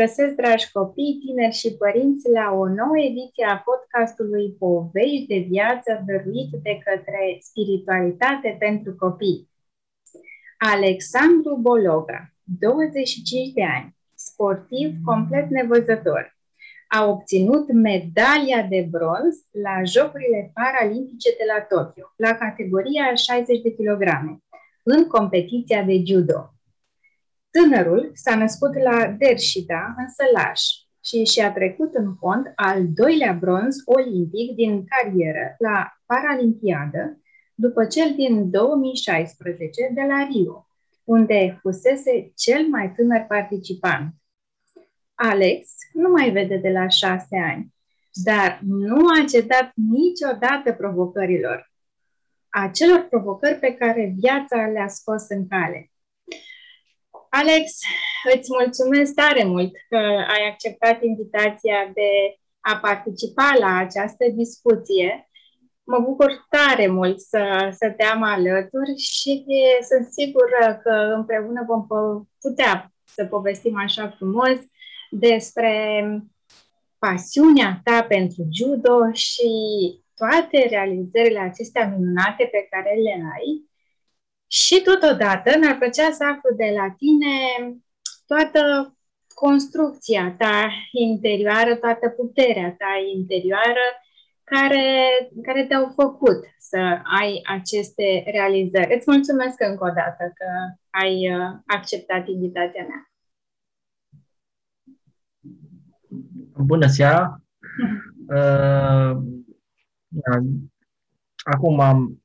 Bine vă regăsesc, dragi copii, tineri și părinți, la o nouă ediție a podcastului Povești de viață dăruit de către Spiritualitate pentru Copii. Alexandru Bologa, 25 de ani, sportiv complet nevăzător, a obținut medalia de bronz la Jocurile Paralimpice de la Tokyo, la categoria 60 de kilograme, în competiția de judo. Tânărul s-a născut la Dershida, în Sălaș, și și-a trecut în fond al doilea bronz olimpic din carieră la Paralimpiadă, după cel din 2016 de la Rio, unde fusese cel mai tânăr participant. Alex nu mai vede de la șase ani, dar nu a cedat niciodată provocărilor. Acelor provocări pe care viața le-a scos în cale. Alex, îți mulțumesc tare mult că ai acceptat invitația de a participa la această discuție. Mă bucur tare mult să, să te am alături și sunt sigură că împreună vom putea să povestim așa frumos despre pasiunea ta pentru judo și toate realizările acestea minunate pe care le ai și totodată mi-ar plăcea să aflu de la tine toată construcția ta interioară, toată puterea ta interioară care, care te-au făcut să ai aceste realizări. Îți mulțumesc încă o dată că ai uh, acceptat invitația mea. Bună seara! Uh, acum am Uh,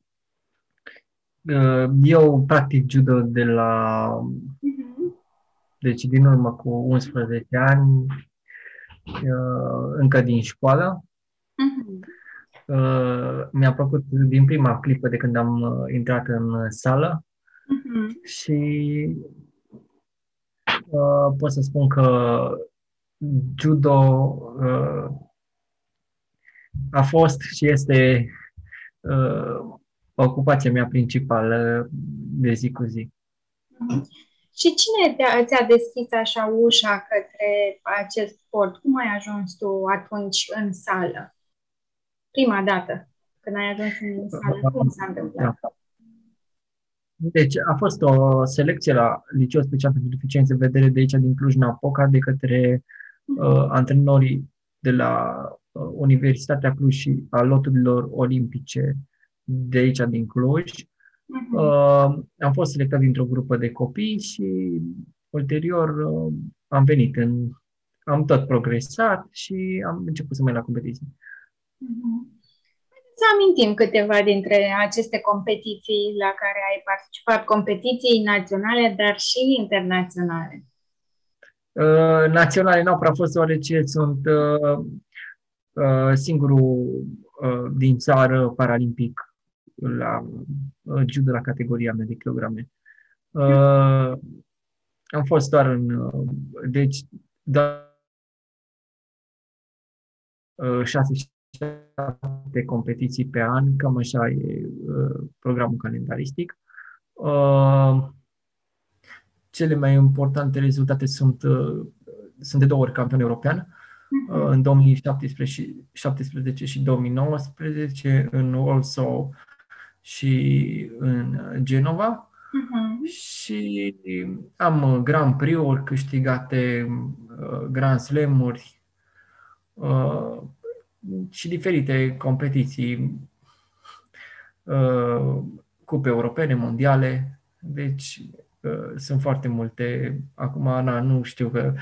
eu practic judo de la... Uh-huh. Deci din urmă cu 11 ani, uh, încă din școală. Uh-huh. Mi-a plăcut din prima clipă de când am intrat în sală uh-huh. și pot să spun că judo a fost și este ocupația mea principală de zi cu zi. Și cine te-a, ți-a deschis așa ușa către acest sport? Cum ai ajuns tu atunci în sală? Prima dată când ai ajuns în sală, cum s-a întâmplat? Da. Deci a fost o selecție la Liceu Special pentru Deficiențe de Vedere de aici din Cluj-Napoca de către uh, antrenorii de la uh, Universitatea Cluj și a loturilor olimpice de aici, din Cluj. Uh-huh. Uh, am fost selectat dintr-o grupă de copii și ulterior uh, am venit în am tot progresat și am început să merg la competiții. Uh-huh. Să amintim câteva dintre aceste competiții la care ai participat, competiții naționale, dar și internaționale. Uh, naționale nu au prea fost, deoarece sunt uh, uh, singurul uh, din țară paralimpic la uh, judo la categoria mea de kilograme. Uh, am fost doar în, uh, deci, doar uh, șase șapte competiții pe an, cam așa e uh, programul calendaristic. Uh, cele mai importante rezultate sunt, uh, sunt de două ori campion european, uh, în 2017 și, 17 și 2019, în Warsaw și în Genova uh-huh. și am Grand Prix-uri câștigate, uh, Grand Slam-uri uh, și diferite competiții, uh, cupe europene, mondiale, deci sunt foarte multe. Acum, na, nu știu că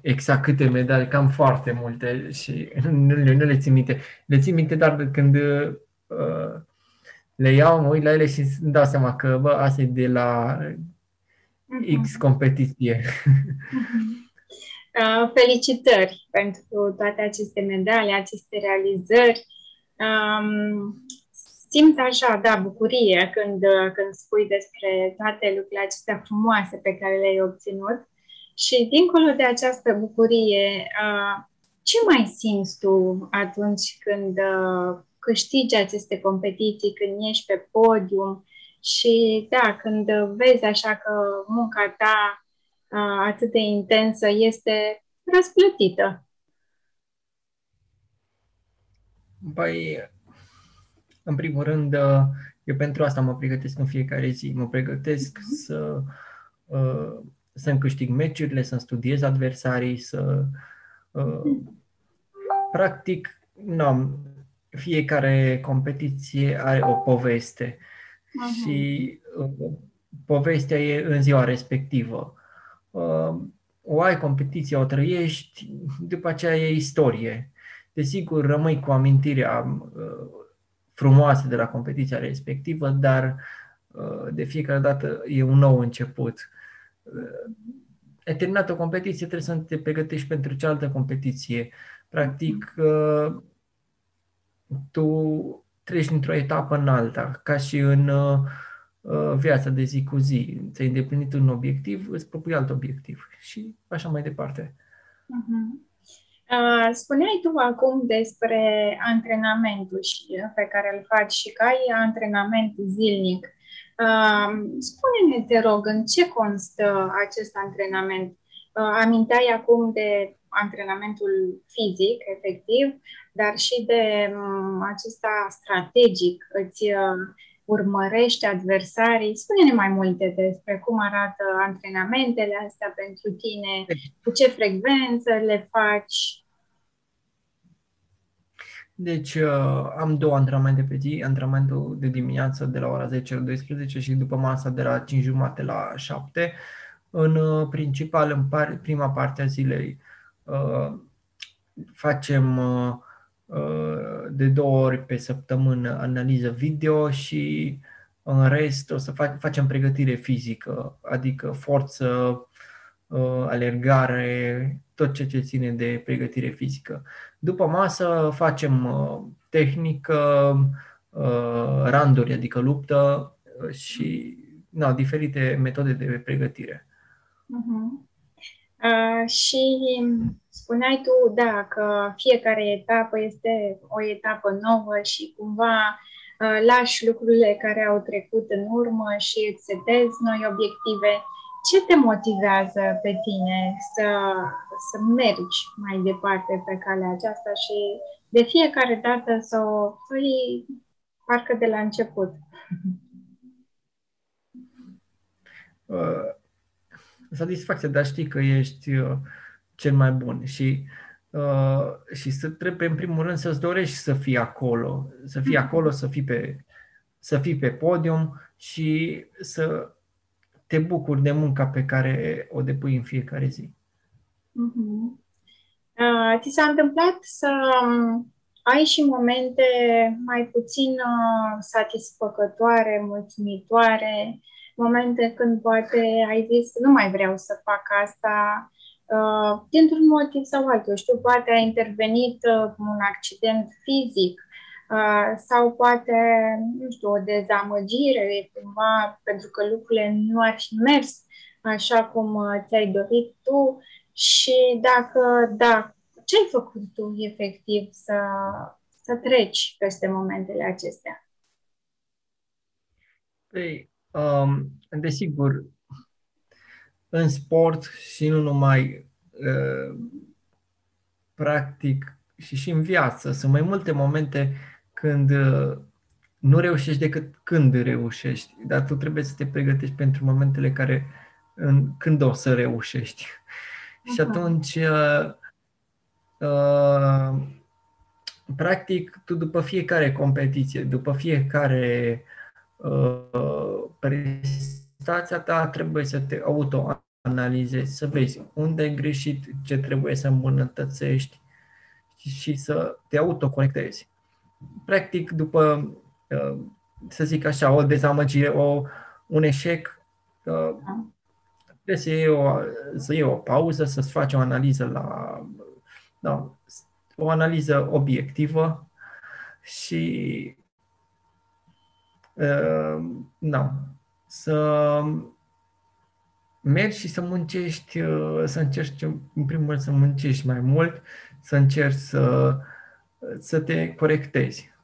exact câte medalii, cam foarte multe și nu le, nu le țin minte. Le țin minte, dar când Uh, le iau, mă uit la ele și îmi dau seama că, bă, asta e de la uh-huh. X competiție. Uh-huh. Uh, felicitări pentru toate aceste medalii, aceste realizări. Um, simt așa, da, bucurie când, când spui despre toate lucrurile acestea frumoase pe care le-ai obținut. Și dincolo de această bucurie, uh, ce mai simți tu atunci când uh, câștigi aceste competiții, când ești pe podium și da, când vezi așa că munca ta atât de intensă este răsplătită? Păi, în primul rând, eu pentru asta mă pregătesc în fiecare zi. Mă pregătesc uh-huh. să, să-mi câștig meciurile, să-mi studiez adversarii, să... Uh, practic, nu, fiecare competiție are o poveste uh-huh. și uh, povestea e în ziua respectivă. Uh, o ai competiția, o trăiești, după aceea e istorie. Desigur, rămâi cu amintirea uh, frumoasă de la competiția respectivă, dar uh, de fiecare dată e un nou început. Uh, ai terminat o competiție, trebuie să te pregătești pentru cealaltă competiție. Practic, uh, tu treci dintr-o etapă în alta, ca și în uh, uh, viața de zi cu zi. Ți-ai îndeplinit un obiectiv, îți propui alt obiectiv și așa mai departe. Uh-huh. Uh, spuneai tu acum despre antrenamentul și, pe care îl faci și că ai antrenament zilnic. Uh, spune-ne, te rog, în ce constă acest antrenament? Uh, aminteai acum de antrenamentul fizic, efectiv, dar și de um, acesta strategic, îți uh, urmărești adversarii. Spune-ne mai multe despre cum arată antrenamentele astea pentru tine, cu ce frecvență le faci. Deci uh, am două antrenamente pe zi, antrenamentul de dimineață de la ora 10 la 12 și după masa de la 5 jumate la 7. În uh, principal, în par, prima parte a zilei, uh, facem uh, uh, de două ori pe săptămână analiză video și în rest o să fac, facem pregătire fizică, adică forță, uh, alergare, tot ce ce ține de pregătire fizică. După masă facem uh, tehnică, uh, randuri, adică luptă uh, și na, diferite metode de pregătire. Uh-huh. Uh, și spuneai tu, da, că fiecare etapă este o etapă nouă și cumva uh, lași lucrurile care au trecut în urmă și îți setezi noi obiective. Ce te motivează pe tine să, să mergi mai departe pe calea aceasta și de fiecare dată să o iei parcă de la început? Uh, satisfacția de a ști că ești uh, cel mai bun și uh, și să trebuie în primul rând să-ți dorești să fii acolo, să fii mm-hmm. acolo, să fii pe să fii pe podium și să te bucuri de munca pe care o depui în fiecare zi. Uh-huh. Uh, ți s-a întâmplat să um, ai și momente mai puțin uh, satisfăcătoare, mulțumitoare, momente când poate ai zis nu mai vreau să fac asta uh, dintr-un motiv sau altul. Știu, poate a intervenit uh, un accident fizic Uh, sau poate, nu știu, o dezamăgire cumva pentru că lucrurile nu ar fi mers așa cum uh, ți-ai dorit tu și dacă, da, ce ai făcut tu efectiv să, să treci peste momentele acestea? Păi, um, desigur, în sport și nu numai uh, practic și și în viață sunt mai multe momente când uh, nu reușești decât când reușești, dar tu trebuie să te pregătești pentru momentele care în, când o să reușești. Uh-huh. Și atunci, uh, uh, practic, tu după fiecare competiție, după fiecare uh, prestația ta, trebuie să te autoanalizezi, să vezi unde ai greșit, ce trebuie să îmbunătățești și, și să te autoconectezi. Practic, după, uh, să zic așa, o dezamăgire, o, un eșec, uh, trebuie să iei, o, să iei o pauză, să-ți faci o analiză la, da, o analiză obiectivă și uh, da, să mergi și să muncești, să încerci, în primul rând, să muncești mai mult, să încerci să să te corectezi.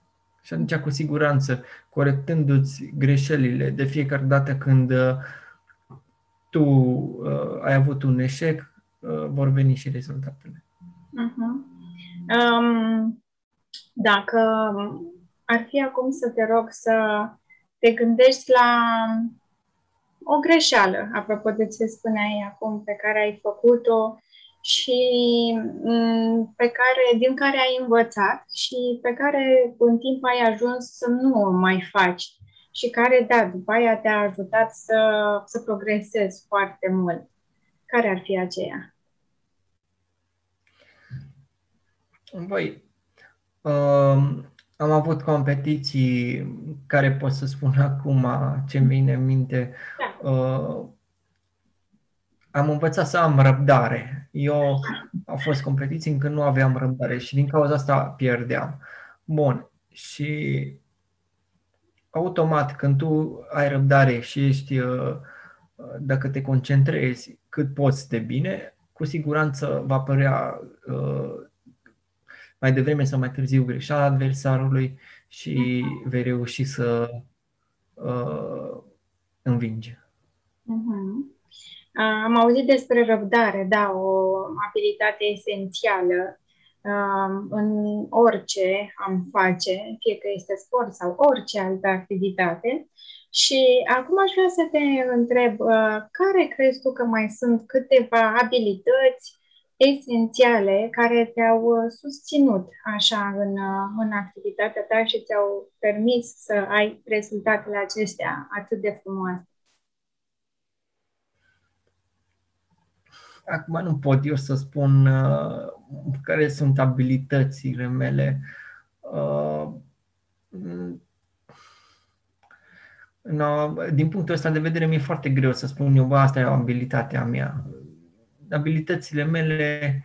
Și atunci, cu siguranță, corectându-ți greșelile de fiecare dată când tu uh, ai avut un eșec, uh, vor veni și rezultatele. Uh-huh. Um, dacă ar fi acum să te rog să te gândești la o greșeală, apropo de ce spuneai acum, pe care ai făcut-o și mm, pe care, din care ai învățat și pe care în timp ai ajuns să nu o mai faci și care, da, după aia te-a ajutat să, să progresezi foarte mult. Care ar fi aceea? Voi, uh, am avut competiții care pot să spun acum ce mi vine în minte. Da. Uh, am învățat să am răbdare. Eu au fost competiții în când nu aveam răbdare și din cauza asta pierdeam. Bun. Și automat când tu ai răbdare și ești, uh, dacă te concentrezi cât poți de bine, cu siguranță va părea uh, mai devreme sau mai târziu greșeala adversarului și vei reuși să uh, învingi. Uh-huh. Am auzit despre răbdare, da, o abilitate esențială uh, în orice am face, fie că este sport sau orice altă activitate. Și acum aș vrea să te întreb, uh, care crezi tu că mai sunt câteva abilități esențiale care te-au uh, susținut așa în, uh, în activitatea ta și ți-au permis să ai rezultatele acestea atât de frumoase? Acum nu pot eu să spun uh, care sunt abilitățile mele. Uh, no, din punctul ăsta de vedere mi-e foarte greu să spun eu, bă, asta e o abilitatea mea abilitățile mele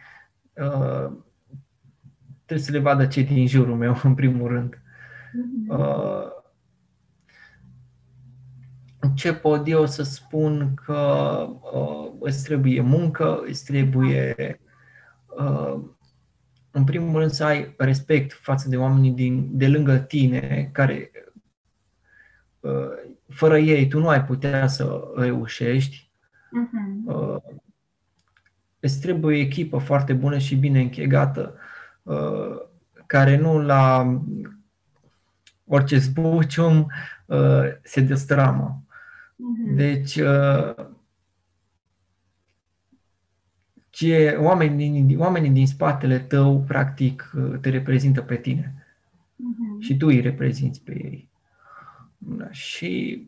uh, trebuie să le vadă cei din jurul meu, în primul rând. Mhm. Uh, ce pot eu să spun că uh, îți trebuie muncă, îți trebuie uh, în primul rând să ai respect față de oamenii din, de lângă tine care uh, fără ei tu nu ai putea să reușești. Uh-huh. Uh, îți trebuie o echipă foarte bună și bine închegată, uh, care nu la orice zbucium uh, se destramă. Mm-hmm. Deci, uh, ce oamenii, oamenii din spatele tău, practic, te reprezintă pe tine. Mm-hmm. Și tu îi reprezinți pe ei. Și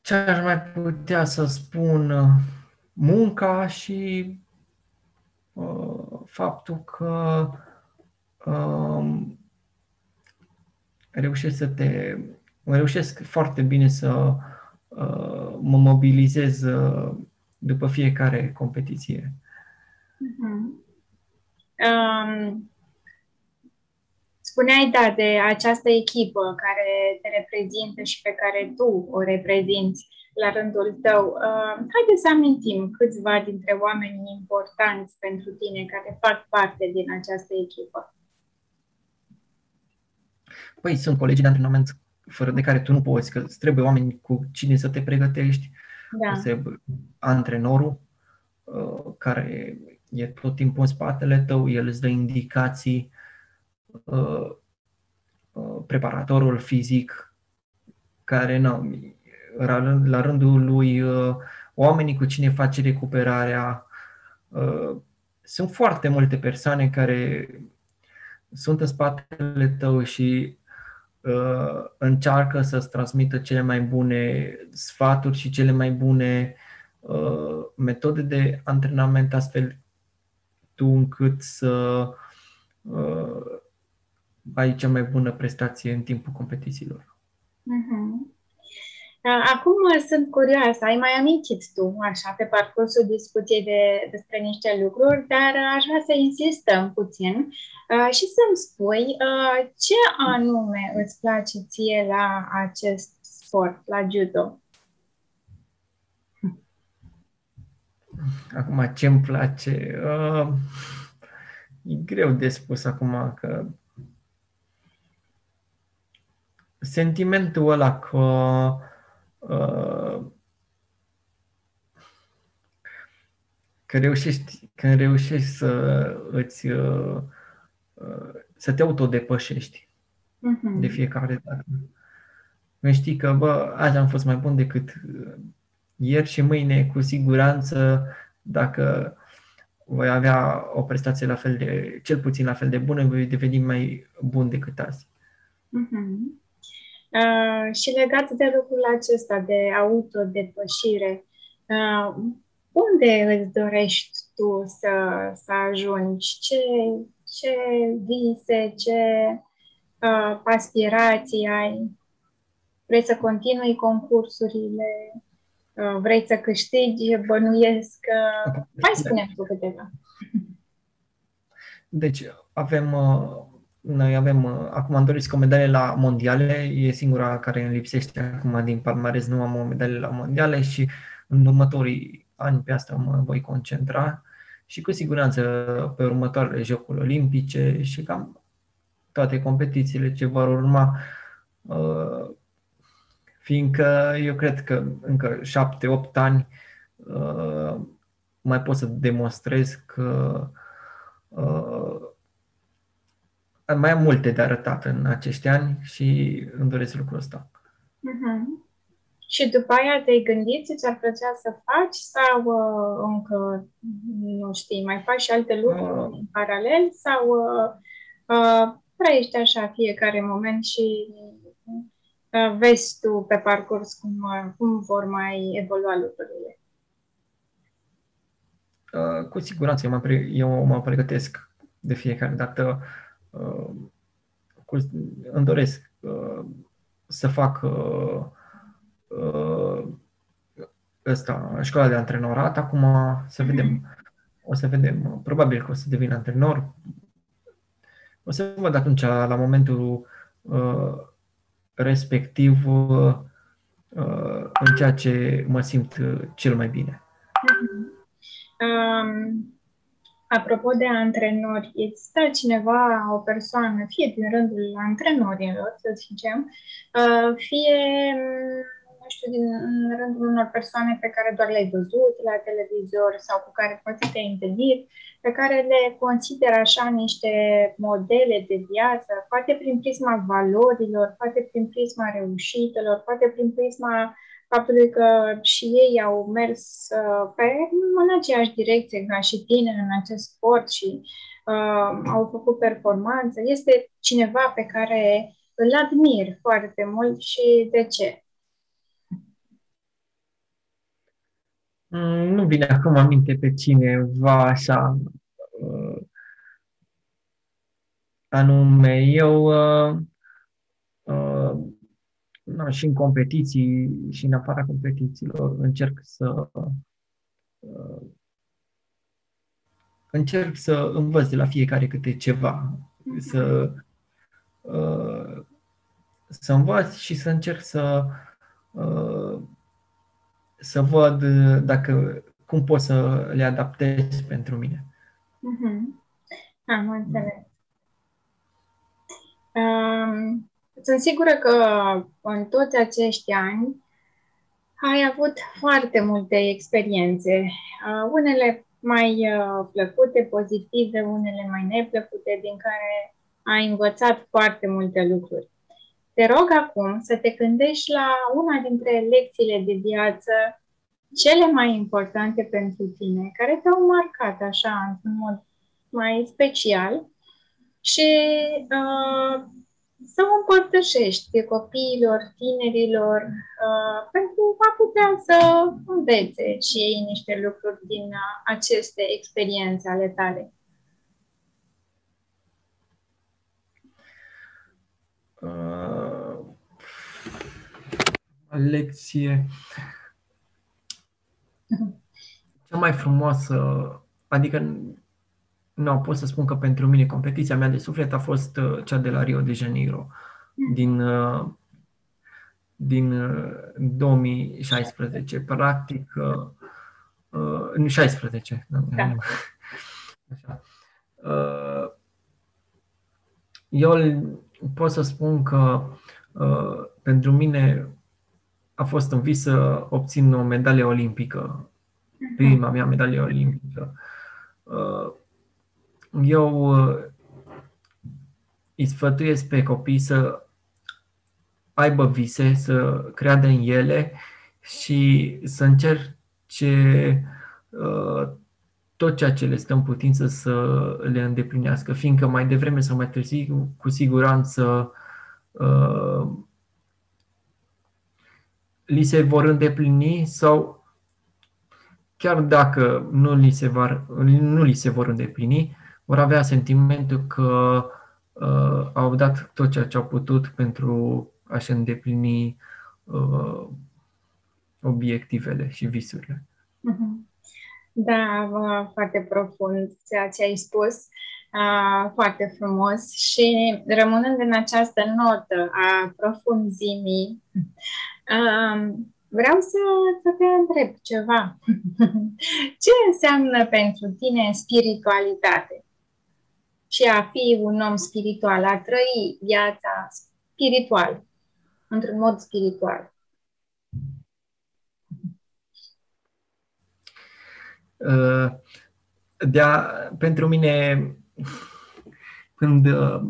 ce aș mai putea să spun munca și uh, faptul că uh, reușesc să te reușesc foarte bine să uh, mă mobilizez uh, după fiecare competiție. Uh-huh. Um, spuneai, da, de această echipă care te reprezintă și pe care tu o reprezinți la rândul tău. Uh, haideți să amintim câțiva dintre oamenii importanți pentru tine care fac parte din această echipă. Păi, sunt colegii de antrenament fără de care tu nu poți, că îți trebuie oameni cu cine să te pregătești. Da. Este antrenorul uh, care e tot timpul în spatele tău, el îți dă indicații, uh, uh, preparatorul fizic, care nu, la rândul lui uh, oamenii cu cine face recuperarea. Uh, sunt foarte multe persoane care sunt în spatele tău și uh, încearcă să-ți transmită cele mai bune sfaturi și cele mai bune metode de antrenament astfel tu încât să ai cea mai bună prestație în timpul competițiilor. Uh-huh. Acum sunt curioasă, ai mai amintit tu, așa, pe parcursul discuției de, despre niște lucruri, dar aș vrea să insistăm puțin uh, și să-mi spui uh, ce anume îți place ție la acest sport, la judo? Acum, ce îmi place? Uh, e greu de spus acum că sentimentul ăla că Uh, că reușești, când reușești să îți să te autodepășești uh-huh. de fiecare dată. Când știi că, bă, azi am fost mai bun decât ieri și mâine, cu siguranță, dacă voi avea o prestație la fel de, cel puțin la fel de bună, voi deveni mai bun decât azi. Uh-huh. Uh, și legat de lucrul acesta de autodepășire, uh, unde îți dorești tu să, să ajungi? Ce, ce vise, ce uh, aspirații ai? Vrei să continui concursurile? Uh, vrei să câștigi? Bănuiesc că... Uh, hai spune tu câteva. Deci, avem uh, noi avem, uh, acum am dorit o medalie la mondiale, e singura care îmi lipsește acum din palmares, nu am o medalie la mondiale și în următorii ani pe asta mă voi concentra. Și cu siguranță pe următoarele Jocuri Olimpice și cam toate competițiile ce vor urma, uh, fiindcă eu cred că încă șapte-opt ani uh, mai pot să demonstrez că mai am multe de arătat în acești ani și îmi doresc lucrul ăsta. Uh-huh. Și după aia te-ai gândit ce ți-ar plăcea să faci sau uh, încă, nu știi, mai faci și alte lucruri uh. în paralel sau uh, uh, trăiești așa fiecare moment și uh, vezi tu pe parcurs cum, uh, cum vor mai evolua lucrurile? Uh, cu siguranță eu mă, pre- eu mă pregătesc de fiecare dată uh, cu, îmi doresc uh, să fac uh, uh, ăsta, școala de antrenorat. Acum să vedem, o să vedem, probabil că o să devin antrenor. O să văd atunci, la momentul uh, respectiv, uh, în ceea ce mă simt cel mai bine. Um, Apropo de antrenori, există cineva, o persoană, fie din rândul antrenorilor, să zicem, uh, fie, mm, nu știu, din rândul unor persoane pe care doar le-ai văzut la televizor sau cu care poate te-ai întâlnit, pe care le consider așa niște modele de viață, poate prin prisma valorilor, poate prin prisma reușitelor, poate prin prisma faptului că și ei au mers uh, pe în aceeași direcție ca și tine în acest sport și uh, au făcut performanță. Este cineva pe care îl admir foarte mult și de ce? Mm, nu vine acum aminte pe cineva așa uh, anume. Eu uh, uh, na, și în competiții și în afara competițiilor încerc să uh, încerc să învăț de la fiecare câte ceva, să uh, să învăț și să încerc să uh, să văd dacă cum pot să le adaptez pentru mine. Mm-hmm. Am înțeles. Um, sunt sigură că în toți acești ani ai avut foarte multe experiențe, uh, unele mai uh, plăcute, pozitive, unele mai neplăcute, din care ai învățat foarte multe lucruri. Te rog acum să te gândești la una dintre lecțiile de viață cele mai importante pentru tine, care te-au marcat așa, într-un mod mai special și uh, să o împărtășești copiilor, tinerilor, uh, pentru a putea să învețe și ei niște lucruri din uh, aceste experiențe ale tale. Uh, lecție. Cea mai frumoasă, adică nu pot să spun că pentru mine competiția mea de suflet a fost uh, cea de la Rio de Janeiro mm. din, uh, din 2016. Uh, Practic, în 16. Da. Așa. Eu pot să spun că pentru mine a fost un vis să obțin o medalie olimpică prima mea medalie olimpică. Uh, eu uh, îți sfătuiesc pe copii să aibă vise, să creadă în ele și să încerce uh, tot ceea ce le stă în putință să le îndeplinească, fiindcă mai devreme sau mai târziu, cu siguranță, uh, li se vor îndeplini sau chiar dacă nu li se, var, nu li se vor îndeplini, vor avea sentimentul că uh, au dat tot ceea ce au putut pentru a-și îndeplini uh, obiectivele și visurile. Mhm. Da, foarte profund ceea ce ai spus, uh, foarte frumos și rămânând în această notă a profunzimii, uh, vreau să, să te întreb ceva. ce înseamnă pentru tine spiritualitate? Și a fi un om spiritual, a trăi viața spiritual, într-un mod spiritual. Uh, de a, pentru mine, când, uh,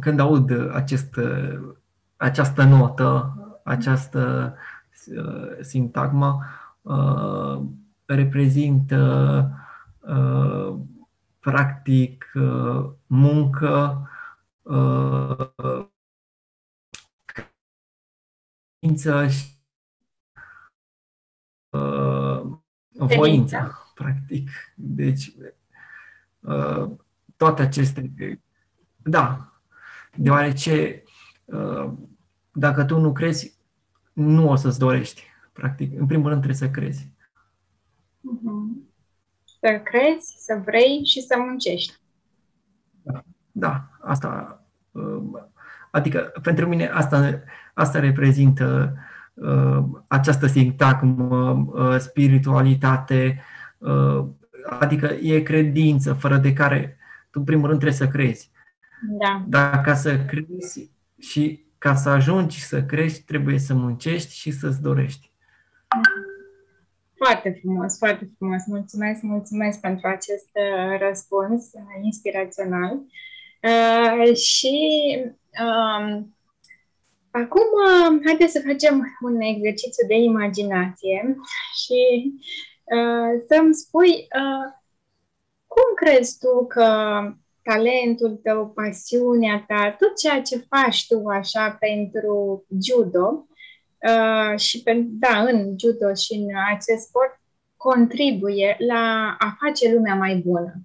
când aud acest, această notă, această uh, sintagmă, reprezintă practic muncă, și voința, practic. Deci, uh, toate aceste. Da, deoarece uh, dacă tu nu crezi, nu o să-ți dorești. Practic, în primul rând trebuie să crezi. Uh-huh. Să crezi, să vrei și să muncești. Da, da asta. Uh, adică, pentru mine, asta, asta reprezintă Uh, această sintagmă, uh, spiritualitate, uh, adică e credință fără de care tu în primul rând trebuie să crezi. Da. Dar ca să crezi și ca să ajungi să crești, trebuie să muncești și să-ți dorești. Foarte frumos, foarte frumos. Mulțumesc, mulțumesc pentru acest răspuns inspirațional. Uh, și uh, Acum, uh, haideți să facem un exercițiu de imaginație și uh, să-mi spui uh, cum crezi tu că talentul tău, pasiunea ta, tot ceea ce faci tu așa pentru judo uh, și pe, da, în judo și în acest sport contribuie la a face lumea mai bună,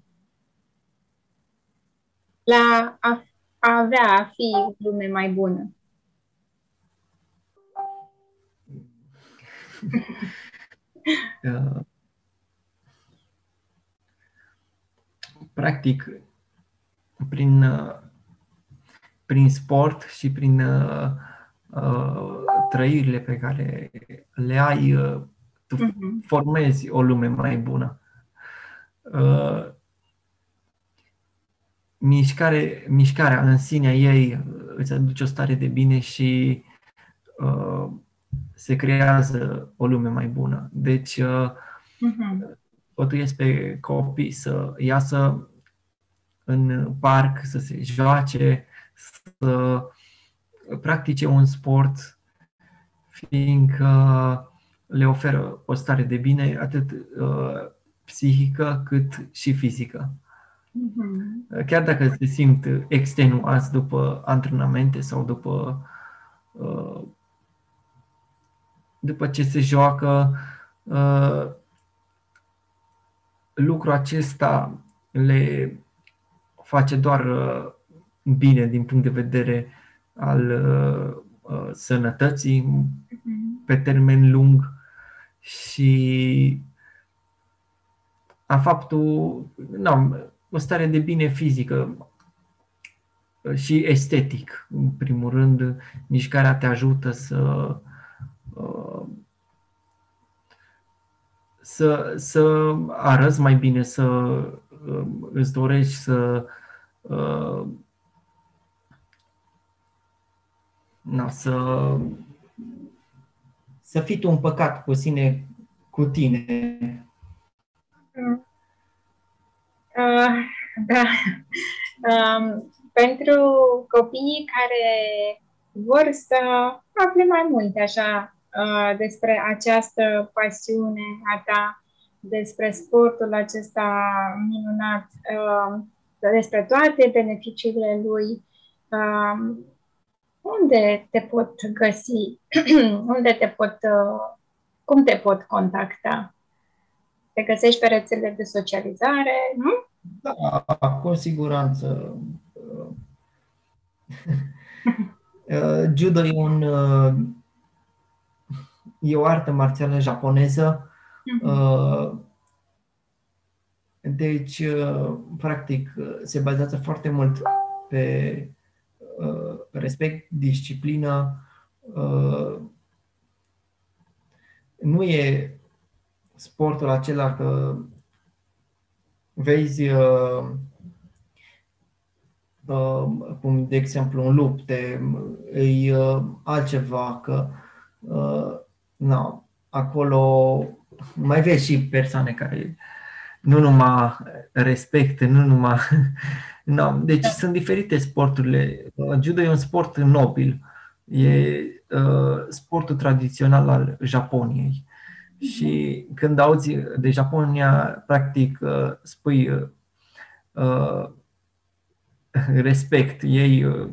la a, a avea, a fi lume mai bună. Uh, practic, prin, uh, prin sport și prin uh, uh, trăirile pe care le ai, uh, tu uh-huh. formezi o lume mai bună. Uh, mișcare, mișcarea în sine ei îți aduce o stare de bine și uh, se creează o lume mai bună. Deci, uh-huh. sfătuiesc pe copii să iasă în parc, să se joace, să practice un sport, fiindcă le oferă o stare de bine, atât uh, psihică cât și fizică. Uh-huh. Chiar dacă se simt extenuați după antrenamente sau după uh, după ce se joacă, uh, lucrul acesta le face doar uh, bine din punct de vedere al uh, sănătății mhm. Pe termen lung și a faptul, nu, o stare de bine fizică și estetic. În primul rând, mișcarea te ajută să să, să arăți mai bine, să um, îți dorești să uh, na, să să fii tu împăcat cu sine, cu tine? Uh, da. Um, pentru copiii care vor să afle mai multe așa uh, despre această pasiune a ta, despre sportul acesta minunat, uh, despre toate beneficiile lui, uh, unde te pot găsi, unde te pot, uh, cum te pot contacta? Te găsești pe rețelele de socializare, nu? Da, cu siguranță. Uh, judo e un uh, e o artă marțială japoneză. Mhm. Deci, practic, se bazează foarte mult pe respect, disciplină. Nu e sportul acela că vezi cum de exemplu în lupte, e altceva că na, acolo mai vezi și persoane care nu numai respectă, nu numai... no, deci da. sunt diferite sporturile. Judo e un sport nobil. E uh, sportul tradițional al Japoniei. Și când auzi de Japonia, practic uh, spui uh, respect. Ei uh,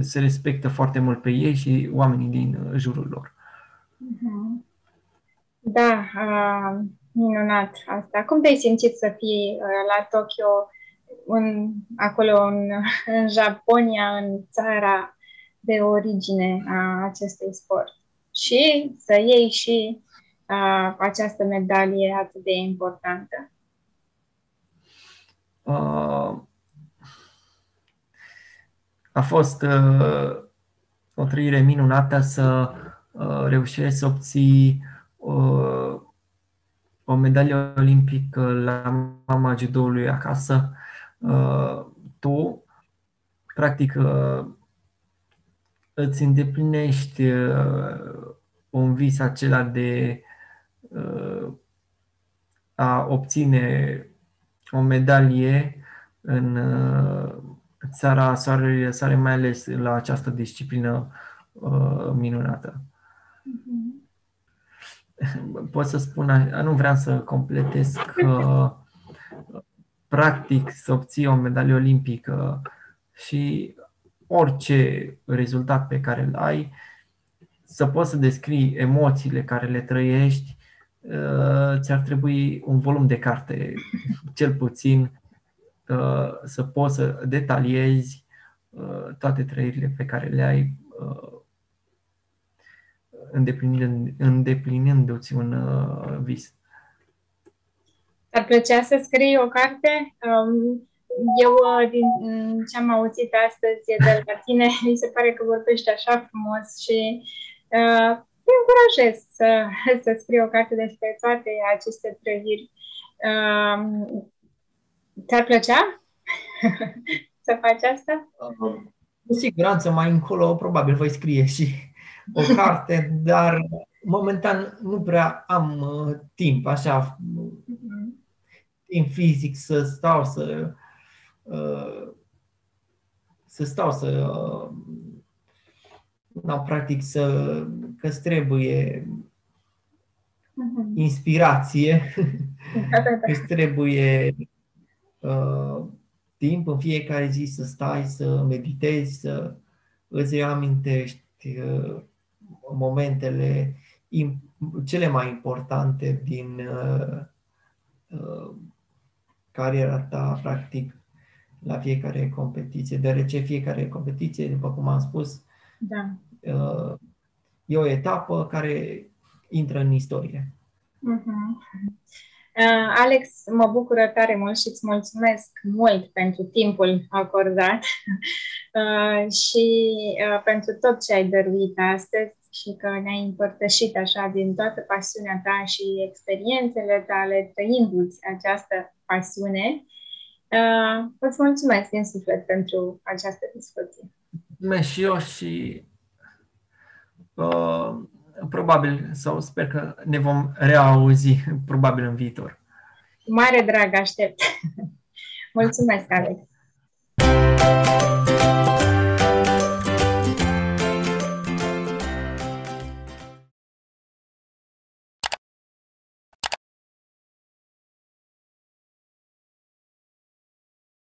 se respectă foarte mult pe ei și oamenii din uh, jurul lor. Mhm. Da, uh, minunat asta. Cum te-ai simțit să fii uh, la Tokyo, în, acolo în, în Japonia, în țara de origine a acestui sport? Și să iei și uh, această medalie atât de importantă? Uh, a fost uh, o trăire minunată să uh, reușești să obții uh, o medalie olimpică la mama judoului acasă. Uh, tu, practic, uh, îți îndeplinești uh, un vis acela de uh, a obține o medalie în uh, țara soarelui sare, mai ales la această disciplină uh, minunată. Mm-hmm. Pot să spun, nu vreau să completez că practic să obții o medalie olimpică și orice rezultat pe care îl ai, să poți să descrii emoțiile care le trăiești, uh, ți-ar trebui un volum de carte, cel puțin, Uh, să poți să detaliezi uh, toate trăirile pe care le ai uh, îndeplinindu-ți un vis. Ar plăcea să scrii o carte? Um, eu, din ce am auzit astăzi de la tine, mi se pare că vorbești așa frumos și uh, te încurajez să, să scrii o carte despre toate aceste trăiri. Uh, Ți-ar plăcea să faci asta? Cu siguranță, mai încolo probabil voi scrie și o carte, dar momentan nu prea am uh, timp, așa, uh-huh. Timp fizic să stau să uh, să stau să uh, na, practic să că trebuie uh-huh. inspirație, da, da, da. trebuie uh, timp în fiecare zi să stai, să meditezi, să îți amintești uh, momentele cele mai importante din uh, uh, cariera ta, practic, la fiecare competiție, deoarece fiecare competiție, după cum am spus, da. uh, e o etapă care intră în istorie. Uh-huh. Uh, Alex, mă bucură tare mult și îți mulțumesc mult pentru timpul acordat uh, și uh, pentru tot ce ai dăruit astăzi și că ne-ai împărtășit așa din toată pasiunea ta și experiențele tale trăindu-ți această pasiune. Îți mulțumesc din suflet pentru această discuție. Mulțumesc și eu și uh, probabil, sau sper că ne vom reauzi probabil în viitor. Mare drag aștept. Mulțumesc, Alex.